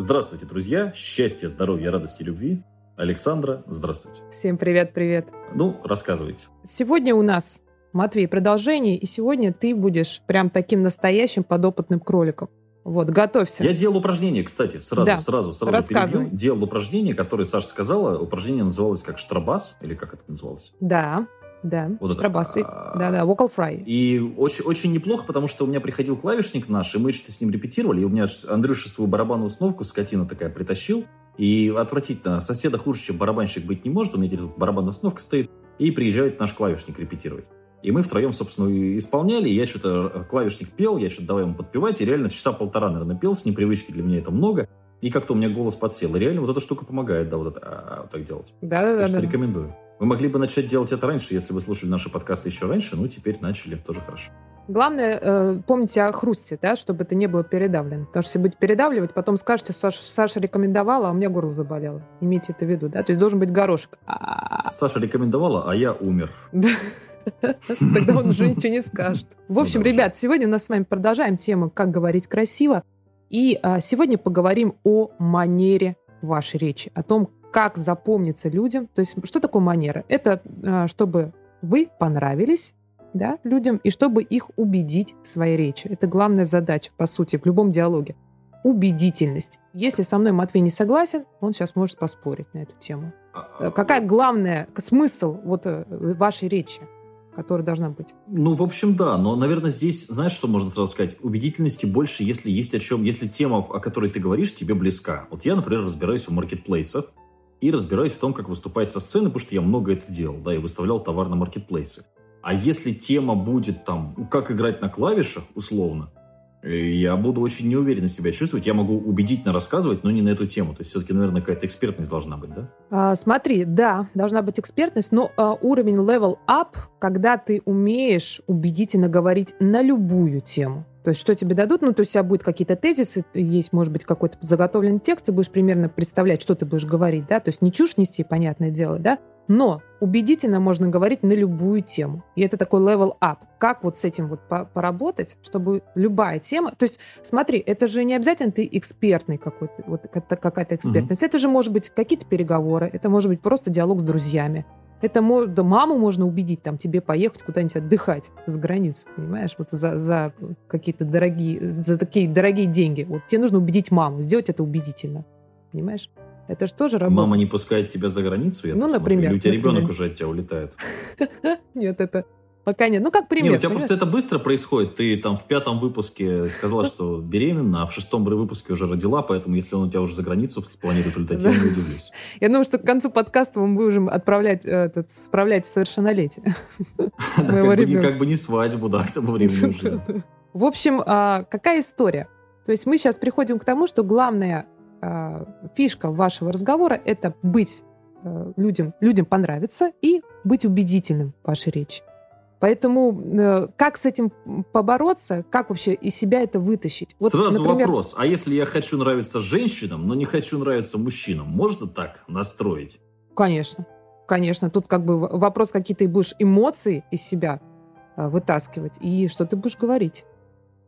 Здравствуйте, друзья! Счастья, здоровья, радости, любви. Александра, здравствуйте. Всем привет-привет. Ну, рассказывайте. Сегодня у нас, Матвей, продолжение, и сегодня ты будешь прям таким настоящим подопытным кроликом. Вот, готовься. Я делал упражнение, кстати, сразу, да. сразу, сразу Рассказывай. перебью. Делал упражнение, которое Саша сказала. Упражнение называлось как штрабас, или как это называлось? Да. Да, вот штрабасы. Да-да, vocal fry. И очень, очень неплохо, потому что у меня приходил клавишник наш, и мы что-то с ним репетировали, и у меня Андрюша свою барабанную установку, скотина такая, притащил, и отвратительно, соседа хуже, чем барабанщик быть не может, у меня тут барабанная установка стоит, и приезжает наш клавишник репетировать. И мы втроем, собственно, исполняли. Я что-то, э, клавишник пел, я что-то давай ему подпевать. И реально часа полтора, наверное, пел. С непривычки для меня это много. И как-то у меня голос подсел. И реально вот эта штука помогает, да, вот это, а, вот так делать. Да-да-да. Так что рекомендую. Вы могли бы начать делать это раньше, если вы слушали наши подкасты еще раньше. Ну, теперь начали, тоже хорошо. Главное, э, помните о хрусте, да, чтобы это не было передавлено. Потому что если будете передавливать, потом скажете, Саша, Саша рекомендовала, а у меня горло заболело. Имейте это в виду, да? То есть должен быть горошек. Саша рекомендовала, а я умер. Тогда он уже ничего не скажет. В общем, ребят, сегодня мы с вами продолжаем тему «Как говорить красиво». И а, сегодня поговорим о манере вашей речи, о том, как запомниться людям. То есть, что такое манера? Это а, чтобы вы понравились да, людям и чтобы их убедить в своей речи. Это главная задача, по сути, в любом диалоге. Убедительность. Если со мной Матвей не согласен, он сейчас может поспорить на эту тему. А, а, Какая главная смысл вот э, вашей речи? которая должна быть. Ну, в общем, да. Но, наверное, здесь, знаешь, что можно сразу сказать? Убедительности больше, если есть о чем, если тема, о которой ты говоришь, тебе близка. Вот я, например, разбираюсь в маркетплейсах и разбираюсь в том, как выступать со сцены, потому что я много это делал, да, и выставлял товар на маркетплейсы. А если тема будет там, как играть на клавишах, условно, я буду очень неуверенно себя чувствовать. Я могу убедительно рассказывать, но не на эту тему. То есть все-таки, наверное, какая-то экспертность должна быть, да? А, смотри, да, должна быть экспертность, но а, уровень level up, когда ты умеешь убедительно говорить на любую тему. То есть что тебе дадут, ну, то есть у тебя будут какие-то тезисы, есть, может быть, какой-то заготовленный текст, ты будешь примерно представлять, что ты будешь говорить, да, то есть не чушь нести, понятное дело, да, но убедительно можно говорить на любую тему. И это такой level up. Как вот с этим вот поработать, чтобы любая тема... То есть, смотри, это же не обязательно ты экспертный какой-то, вот какая-то экспертность. Mm-hmm. Это же может быть какие-то переговоры, это может быть просто диалог с друзьями. Это да, маму можно убедить, там, тебе поехать куда-нибудь отдыхать за границу, понимаешь, вот за, за какие-то дорогие, за такие дорогие деньги. Вот тебе нужно убедить маму, сделать это убедительно, понимаешь? Это же тоже работа. Мама не пускает тебя за границу, я Ну, например. Или у тебя например. ребенок уже от тебя улетает? Нет, это пока нет. Ну, как пример. Не, у тебя просто это быстро происходит. Ты там в пятом выпуске сказала, что беременна, а в шестом выпуске уже родила, поэтому если он у тебя уже за границу планирует улетать, я не удивлюсь. Я думаю, что к концу подкаста мы будем отправлять, этот, справлять совершеннолетие Как бы не свадьбу, да, к тому времени уже. В общем, а, какая история? То есть мы сейчас приходим к тому, что главное э, фишка вашего разговора – это быть э, людям, людям понравиться и быть убедительным в вашей речи. Поэтому э, как с этим побороться, как вообще из себя это вытащить? Вот, Сразу например... вопрос. А если я хочу нравиться женщинам, но не хочу нравиться мужчинам, можно так настроить? Конечно. Конечно. Тут как бы вопрос, какие ты будешь эмоции из себя э, вытаскивать и что ты будешь говорить.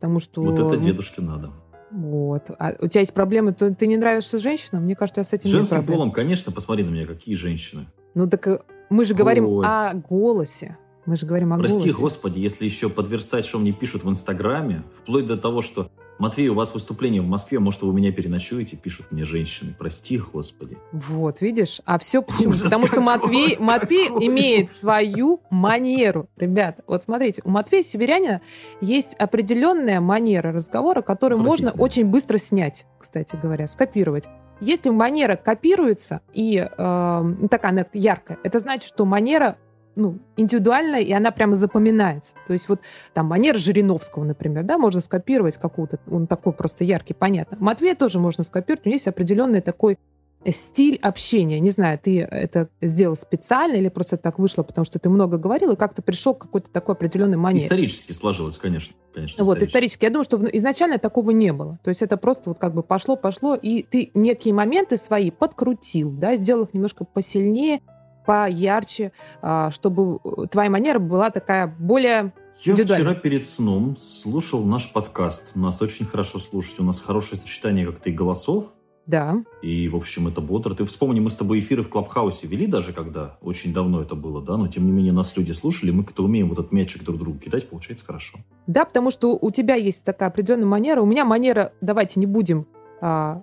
Потому что... Вот это дедушке надо. Вот. А у тебя есть проблемы, то ты не нравишься женщинам? Мне кажется, с этим С женским полом, конечно, посмотри на меня, какие женщины. Ну так э, мы же говорим Ой. о голосе. Мы же говорим о Прости, голосе. Прости, господи, если еще подверстать, что мне пишут в Инстаграме, вплоть до того, что Матвей, у вас выступление в Москве, может, вы у меня переночуете, пишут мне женщины. Прости, Господи. Вот, видишь? А все почему? Ужас Потому что Матвей, Матвей имеет свою манеру. Ребята, вот смотрите, у Матвея Северянина есть определенная манера разговора, которую можно очень быстро снять, кстати говоря, скопировать. Если манера копируется и э, такая она яркая, это значит, что манера ну, индивидуальная, и она прямо запоминается. То есть вот там манера Жириновского, например, да, можно скопировать какую-то, он такой просто яркий, понятно. Матвея тоже можно скопировать, него есть определенный такой стиль общения. Не знаю, ты это сделал специально или просто так вышло, потому что ты много говорил, и как-то пришел к какой-то такой определенной манере. Исторически сложилось, конечно. конечно вот, исторически. Я думаю, что изначально такого не было. То есть это просто вот как бы пошло-пошло, и ты некие моменты свои подкрутил, да, сделал их немножко посильнее, поярче, а, чтобы э, твоя манера была такая более я вчера перед сном слушал наш подкаст. Нас очень хорошо слушать. У нас хорошее сочетание как-то и голосов. Да. И, в общем, это бодро. Ты вспомни, мы с тобой эфиры в Клабхаусе вели даже когда, очень давно это было, да, но тем не менее нас люди слушали, мы кто умеем вот этот мячик друг другу кидать, получается хорошо. Да, потому что у тебя есть такая определенная манера, у меня манера, давайте не будем а,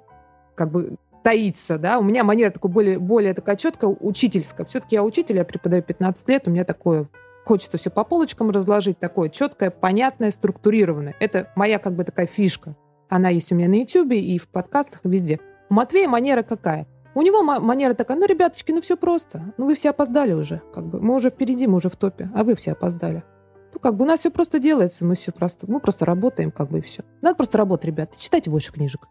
как бы таиться, да, у меня манера такой более, более такая четкая, учительская. Все-таки я учитель, я преподаю 15 лет, у меня такое хочется все по полочкам разложить, такое четкое, понятное, структурированное. Это моя как бы такая фишка. Она есть у меня на YouTube и в подкастах, и везде. У Матвея манера какая? У него манера такая, ну, ребяточки, ну все просто. Ну, вы все опоздали уже. Как бы. Мы уже впереди, мы уже в топе, а вы все опоздали. Ну, как бы у нас все просто делается, мы все просто, мы просто работаем, как бы и все. Надо просто работать, ребята. Читайте больше книжек.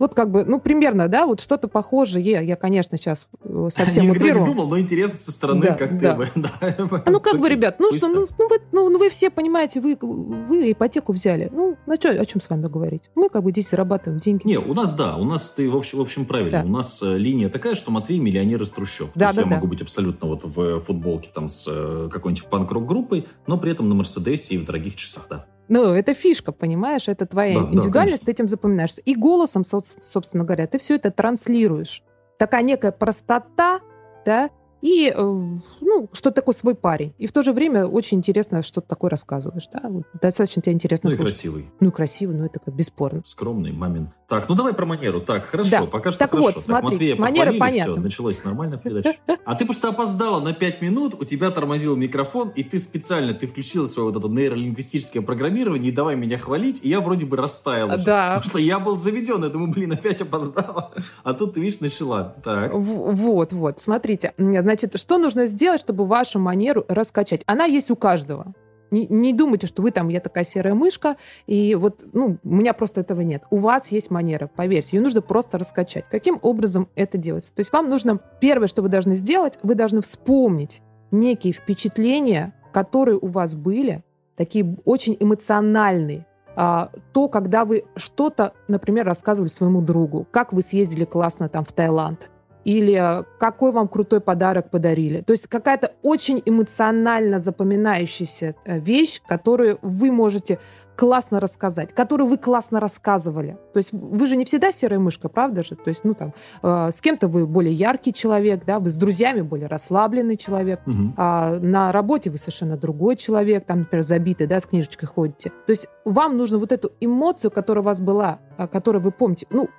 Вот как бы, ну, примерно, да, вот что-то похожее. Я, я конечно, сейчас э, совсем я утрирую. не думал, но интересно со стороны, да, как да. ты... Да. Ну, как бы, ребят, ну что, ну, ну, вы, ну, ну, вы все понимаете, вы, вы ипотеку взяли. Ну, ну что, о чем с вами говорить? Мы как бы здесь зарабатываем деньги. Не, у нас, да, у нас, ты, в общем, в общем правильно. Да. У нас э, линия такая, что Матвей миллионер из трущоб. Да, То есть да, я да. могу быть абсолютно вот в футболке там с э, какой-нибудь панк-рок группой, но при этом на Мерседесе и в дорогих часах, да. Ну, это фишка, понимаешь? Это твоя да, индивидуальность, да, ты этим запоминаешься. И голосом, собственно говоря, ты все это транслируешь. Такая некая простота, да, и, э, ну, что такое свой парень. И в то же время очень интересно, что ты такое рассказываешь. Да? Достаточно тебе интересно ну слушать. и красивый. Ну и красивый, ну это как бесспорно. Скромный, мамин. Так, ну давай про манеру. Так, хорошо, да. пока что так хорошо. Вот, смотри, Матвея с манерой понятно. Все, началась нормальная передача. А ты просто опоздала на 5 минут, у тебя тормозил микрофон, и ты специально, ты включила свое вот это нейролингвистическое программирование, и давай меня хвалить, и я вроде бы растаял уже. Да. Потому что я был заведен, я думаю, блин, опять опоздала. А тут, ты видишь, начала. Так. Вот, вот, смотрите. Значит, что нужно сделать, чтобы вашу манеру раскачать? Она есть у каждого. Не, не думайте, что вы там, я такая серая мышка, и вот, ну, у меня просто этого нет. У вас есть манера, поверьте, ее нужно просто раскачать. Каким образом это делается? То есть вам нужно, первое, что вы должны сделать, вы должны вспомнить некие впечатления, которые у вас были, такие очень эмоциональные. А, то, когда вы что-то, например, рассказывали своему другу, как вы съездили классно там в Таиланд, или какой вам крутой подарок подарили. То есть какая-то очень эмоционально запоминающаяся э, вещь, которую вы можете классно рассказать, которую вы классно рассказывали. То есть вы же не всегда серая мышка, правда же? То есть, ну там, э, с кем-то вы более яркий человек, да, вы с друзьями более расслабленный человек, угу. а на работе вы совершенно другой человек, там, например, забитый, да, с книжечкой ходите. То есть вам нужно вот эту эмоцию, которая у вас была, а, которую вы помните, ну,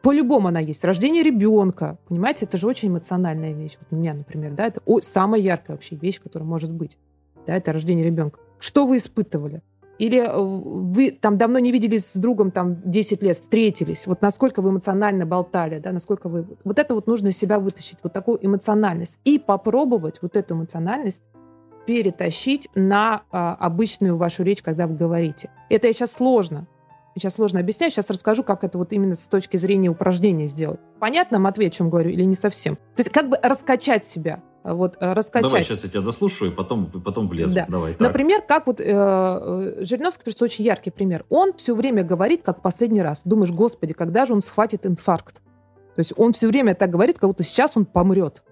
по-любому она есть. Рождение ребенка, понимаете, это же очень эмоциональная вещь. Вот у меня, например, да, это самая яркая вообще вещь, которая может быть. Да, это рождение ребенка. Что вы испытывали? Или э, вы там давно не виделись с другом, там 10 лет, встретились. Вот насколько вы эмоционально болтали, да, насколько вы... Вот это вот нужно себя вытащить, вот такую эмоциональность. И попробовать вот эту эмоциональность перетащить на а, обычную вашу речь, когда вы говорите. Это сейчас сложно. Сейчас сложно объяснять, сейчас расскажу, как это вот именно с точки зрения упражнения сделать. Понятно, Матвей, о чем говорю, или не совсем? То есть как бы раскачать себя вот, э, раскачать. Давай сейчас я тебя дослушаю, и потом, потом влезу. Да. Давай, так. Например, как вот э, э Жириновский, просто очень яркий пример. Он все время говорит, как последний раз. Думаешь, господи, когда же он схватит инфаркт? То есть он все время так говорит, как будто сейчас он помрет.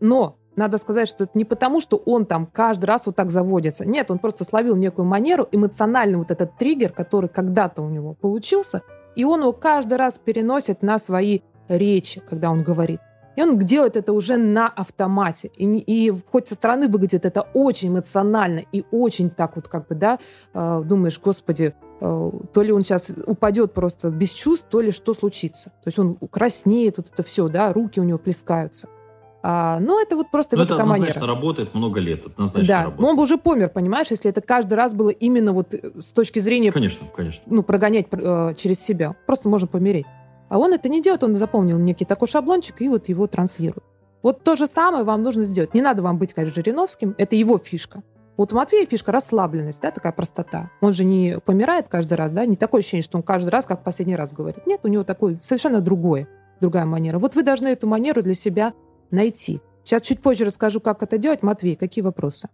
Но надо сказать, что это не потому, что он там каждый раз вот так заводится. Нет, он просто словил некую манеру, эмоциональный вот этот триггер, который когда-то у него получился, и он его каждый раз переносит на свои речи, когда он говорит. И он делает это уже на автомате. И, и хоть со стороны выглядит это очень эмоционально и очень так вот как бы, да, э, думаешь, господи, э, то ли он сейчас упадет просто без чувств, то ли что случится. То есть он краснеет, вот это все, да, руки у него плескаются. А, но это вот просто но вот это однозначно работает много лет, однозначно да, работает. но он бы уже помер, понимаешь, если это каждый раз было именно вот э, с точки зрения... Конечно, конечно. Ну, прогонять э, через себя. Просто можно помереть. А он это не делает, он запомнил некий такой шаблончик и вот его транслирует. Вот то же самое вам нужно сделать. Не надо вам быть, конечно, Жириновским, это его фишка. Вот у Матвея фишка расслабленность, да, такая простота. Он же не помирает каждый раз, да, не такое ощущение, что он каждый раз, как последний раз говорит. Нет, у него такой совершенно другой, другая манера. Вот вы должны эту манеру для себя найти. Сейчас чуть позже расскажу, как это делать. Матвей, какие вопросы?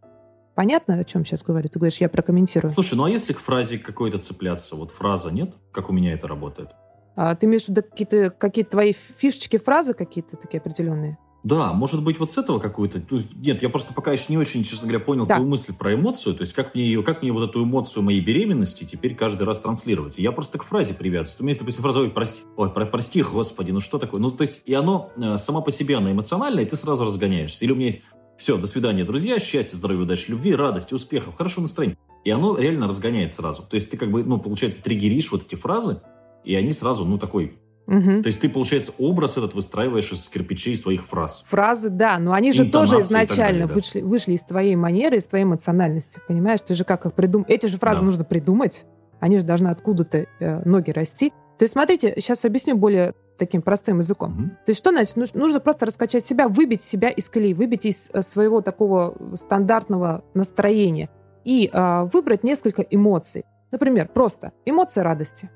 Понятно, о чем сейчас говорю? Ты говоришь, я прокомментирую. Слушай, ну а если к фразе какой-то цепляться? Вот фраза нет? Как у меня это работает? А, ты имеешь в виду какие-то какие твои фишечки, фразы какие-то такие определенные? Да, может быть, вот с этого какую-то... Нет, я просто пока еще не очень, честно говоря, понял Да. твою мысль про эмоцию. То есть, как мне ее, как мне вот эту эмоцию моей беременности теперь каждый раз транслировать. И я просто к фразе привязываюсь. У меня есть, допустим, фраза, ой, прости, ой, про- прости, господи, ну что такое? Ну, то есть, и оно э, сама по себе, она эмоциональная, и ты сразу разгоняешься. Или у меня есть, все, до свидания, друзья, счастья, здоровья, удачи, любви, радости, успехов, хорошего настроения. И оно реально разгоняет сразу. То есть, ты как бы, ну, получается, триггеришь вот эти фразы, и они сразу, ну, такой... Мгм. То есть, ты, получается, образ этот выстраиваешь из кирпичей своих фраз. Фразы, да, но они же тоже изначально далее, да. вышли, вышли из твоей манеры, из твоей эмоциональности, понимаешь? Ты же как их придум... Эти же фразы Да. нужно придумать, они же должны откуда-то э, ноги расти. То есть, смотрите, сейчас объясню более таким простым языком. Мгм. То есть что значит? Нуж- Нужно просто раскачать себя, выбить себя из колеи, выбить из э, своего такого стандартного настроения и э, выбрать несколько эмоций. Например, просто эмоция радости,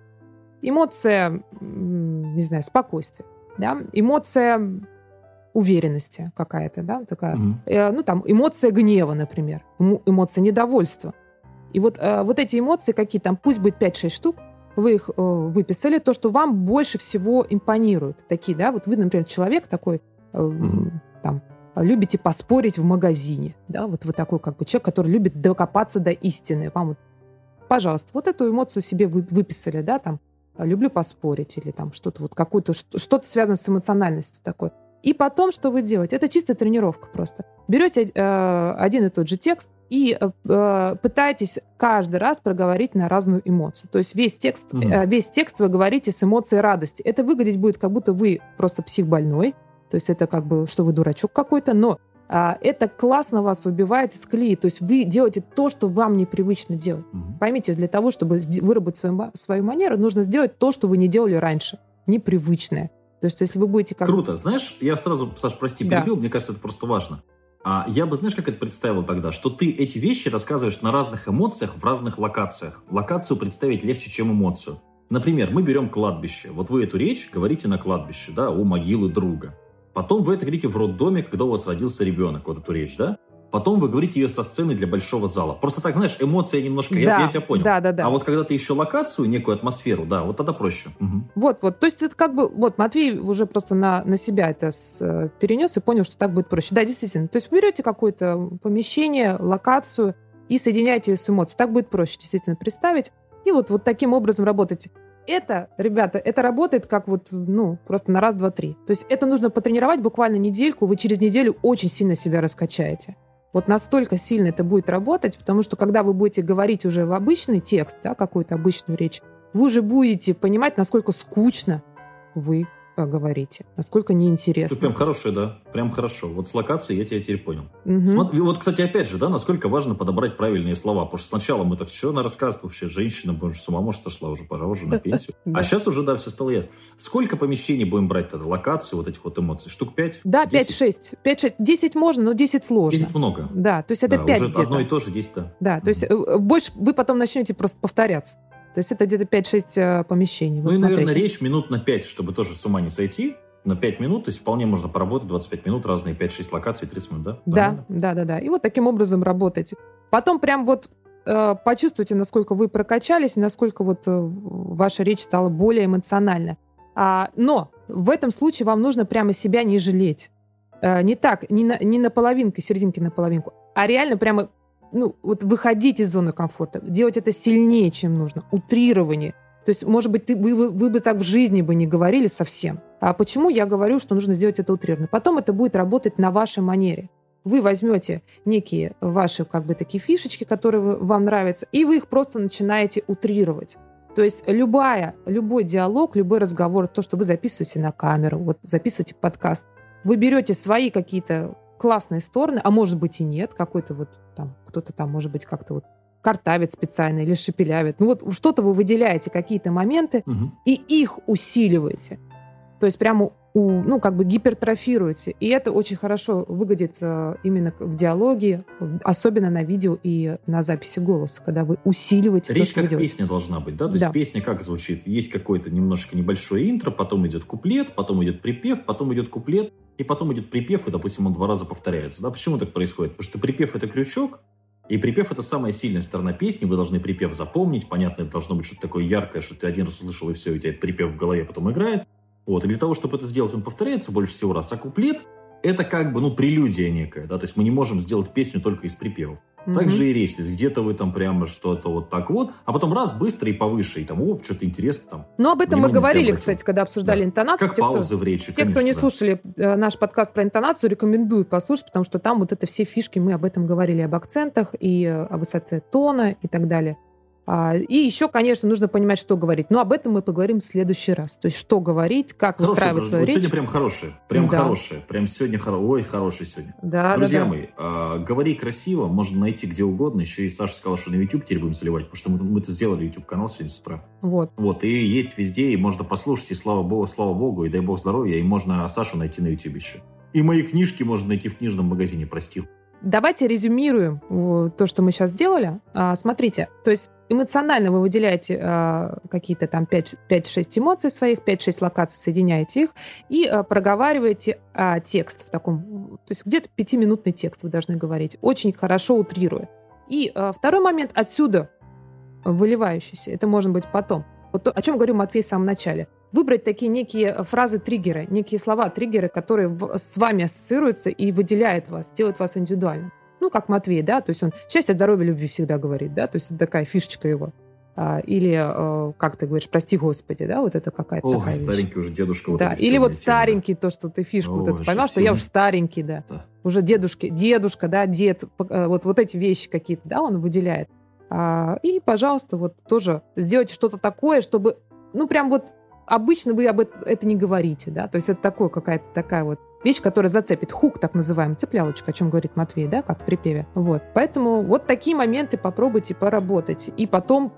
эмоция, не знаю, спокойствия, да? эмоция уверенности какая-то, да, такая, Мгм. Э, ну там эмоция гнева, например, эмо- эмоция недовольства. И вот, э, вот эти эмоции какие там, пусть будет 5-6 штук, вы их э, выписали, то, что вам больше всего импонирует. Такие, да, вот вы, например, человек такой, э, Мгм. там, любите поспорить в магазине, да, вот вы такой как бы человек, который любит докопаться до истины. Вам вот, пожалуйста, вот эту эмоцию себе вы, выписали, да, там, люблю поспорить или там что-то вот какую-то, что- что-то связано с эмоциональностью такой. И потом, что вы делаете? Это чистая тренировка просто. Берете э, один и тот же текст и э, э, пытаетесь каждый раз проговорить на разную эмоцию. То есть весь текст, Мгм. э, весь текст вы говорите с эмоцией радости. Это выглядеть будет, как будто вы просто псих больной. То есть это как бы, что вы дурачок какой-то, но это классно вас выбивает из колеи. То есть вы делаете то, что вам непривычно делать. Мгм. Поймите, для того, чтобы выработать свою, свою манеру, нужно сделать то, что вы не делали раньше. Непривычное. То есть если вы будете как... Круто. Знаешь, я сразу, Саш, прости, Да. перебил, мне кажется, это просто важно. А я бы, знаешь, как это представил тогда? Что ты эти вещи рассказываешь на разных эмоциях в разных локациях. Локацию представить легче, чем эмоцию. Например, мы берем кладбище. Вот вы эту речь говорите на кладбище, да, у могилы друга. Потом вы это говорите в роддоме, когда у вас родился ребенок, вот эту речь, да? Потом вы говорите ее со сцены для большого зала. Просто так, знаешь, эмоция немножко... я- да, Я, тебя понял. Да, да, да. А вот когда ты еще локацию, некую атмосферу, да, вот тогда проще. Мгм. Вот, вот. То есть это как бы... Вот Матвей уже просто на, на себя это с- э, перенес и понял, что так будет проще. Да, действительно. То есть берете какое-то помещение, локацию и соединяете ее с эмоцией. Так будет проще действительно представить. И вот, вот таким образом работать. Это, ребята, это работает как вот, ну, просто на раз, два, три. То есть это нужно потренировать буквально недельку, вы через неделю очень сильно себя раскачаете. Вот настолько сильно это будет работать, потому что когда вы будете говорить уже в обычный текст, да, какую-то обычную речь, вы уже будете понимать, насколько скучно вы говорите, насколько неинтересно. прям хороший, да, прям хорошо. Вот с локацией я тебя теперь понял. Мгм. Смотри, вот, кстати, опять же, да, насколько важно подобрать правильные слова. Потому что сначала мы так, что она рассказывает вообще, женщина, боже, с ума может сошла уже, пора уже на пенсию. А сейчас уже, да, все стало ясно. Сколько помещений будем брать тогда, локаций, вот этих вот эмоций? Штук пять? Да, Десять? 5-6. 5-6. 10 можно, но 10 сложно. Десять много. Да, то есть это Да, 5 уже где-то. одно и то же, 10, да. Да, то есть э, больше вы потом начнете просто повторяться. То есть это где-то 5-6 э, помещений. Ну Вот и, наверное, смотрите. речь минут на 5, чтобы тоже с ума не сойти. На 5 минут, то есть вполне можно поработать 25 минут, разные 5-6 локаций, 30 минут, да? Да, Нормально? да, да, да. И вот таким образом работайте. Потом прям вот э, почувствуйте, насколько вы прокачались, насколько вот э, ваша речь стала более эмоциональна. А, но в этом случае вам нужно прямо себя не жалеть. Э, не так, не на, не на половинку, серединки на половинку, а реально прямо ну, вот выходить из зоны комфорта, делать это сильнее, чем нужно, утрирование. То есть, может быть, ты, вы, вы, вы бы так в жизни бы не говорили совсем. А почему я говорю, что нужно сделать это утрированно? Потом это будет работать на вашей манере. Вы возьмете некие ваши как бы такие фишечки, которые вам нравятся, и вы их просто начинаете утрировать. То есть любая, любой диалог, любой разговор, то, что вы записываете на камеру, вот записываете подкаст, вы берете свои какие-то классные стороны, а может быть и нет, какой-то вот там, кто-то там, может быть, как-то вот картавит специально или шепелявит. Ну вот что-то вы выделяете, какие-то моменты, Мгм. и их усиливаете. То есть прямо у, ну, как бы гипертрофируете. И это очень хорошо выглядит э, именно в диалоге, особенно на видео и на записи голоса, когда вы усиливаете то, Речь что вы как делаете. песня должна быть, да? То Да. есть песня как звучит? Есть какое-то немножко небольшое интро, потом идет куплет, потом идет припев, потом идет куплет, и потом идет припев, и, допустим, он два раза повторяется. Да? Почему так происходит? Потому что припев — это крючок, и припев — это самая сильная сторона песни. Вы должны припев запомнить. Понятно, это должно быть что-то такое яркое, что ты один раз услышал, и все, у тебя припев в голове потом играет. Вот. И для того, чтобы это сделать, он повторяется больше всего раз. А куплет это как бы, ну, прелюдия некая, да, то есть мы не можем сделать песню только из припевов. Mm-hmm. Так же и речь. То есть где-то вы там прямо что-то вот так вот, а потом раз, быстро и повыше, и там, о, что-то интересно там. Ну, об этом мы говорили, кстати, когда обсуждали да. интонацию. Как те, паузы кто, в речи, Те, конечно, кто не да. слушали э, наш подкаст про интонацию, рекомендую послушать, потому что там вот это все фишки, мы об этом говорили, об акцентах и э, о высоте тона и так далее. А, и еще, конечно, нужно понимать, что говорить. Но об этом мы поговорим в следующий раз. То есть, что говорить, как хорошая, выстраивать свою вот речь. Сегодня прям хорошая. Прям да. хорошая. Прям сегодня хоро... Ой, хороший сегодня. Да, Друзья да, да. мои, э, говори красиво, можно найти где угодно. Еще и Саша сказала, что на YouTube теперь будем заливать, потому что мы, мы-то сделали YouTube-канал сегодня с утра. Вот. Вот, и есть везде, и можно послушать, и слава богу, слава богу, и дай бог здоровья, и можно Сашу найти на YouTube еще. И мои книжки можно найти в книжном магазине, прости. Давайте резюмируем то, что мы сейчас сделали. А, смотрите, то есть эмоционально вы выделяете а, какие-то там 5-6 эмоций своих, 5-6 локаций, соединяете их и а, проговариваете текст в таком, то есть где-то пятиминутный текст вы должны говорить, очень хорошо утрируя. И второй момент отсюда выливающийся, это может быть потом. Вот то, о чем говорю Матвей в самом начале выбрать такие некие фразы-триггеры, некие слова-триггеры, которые с вами ассоциируются и выделяют вас, делают вас индивидуальным. Ну, как Матвей, да, то есть он счастье, здоровье, любви всегда говорит, да, то есть это такая фишечка его. А, или, а, как ты говоришь, прости господи, да, вот это какая-то такая старенький вещь. уже дедушка. Вот да, или вот старенький, то, что ты фишку О, вот эту поймал, что я уже старенький, да. да. Уже дедушки, дедушка, да, дед, э, вот, вот эти вещи какие-то, да, он выделяет. А, и, пожалуйста, вот тоже сделайте что-то такое, чтобы, ну, прям вот обычно вы об это не говорите, да, то есть это такое какая-то такая вот вещь, которая зацепит. Хук, так называемый, цеплялочка, о чем говорит Матвей, да, как в припеве. Вот. Поэтому вот такие моменты попробуйте поработать. И потом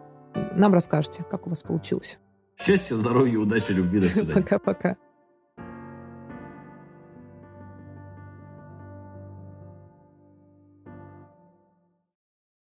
нам расскажете, как у вас получилось. Счастья, здоровья, удачи, любви, до свидания. Пока-пока.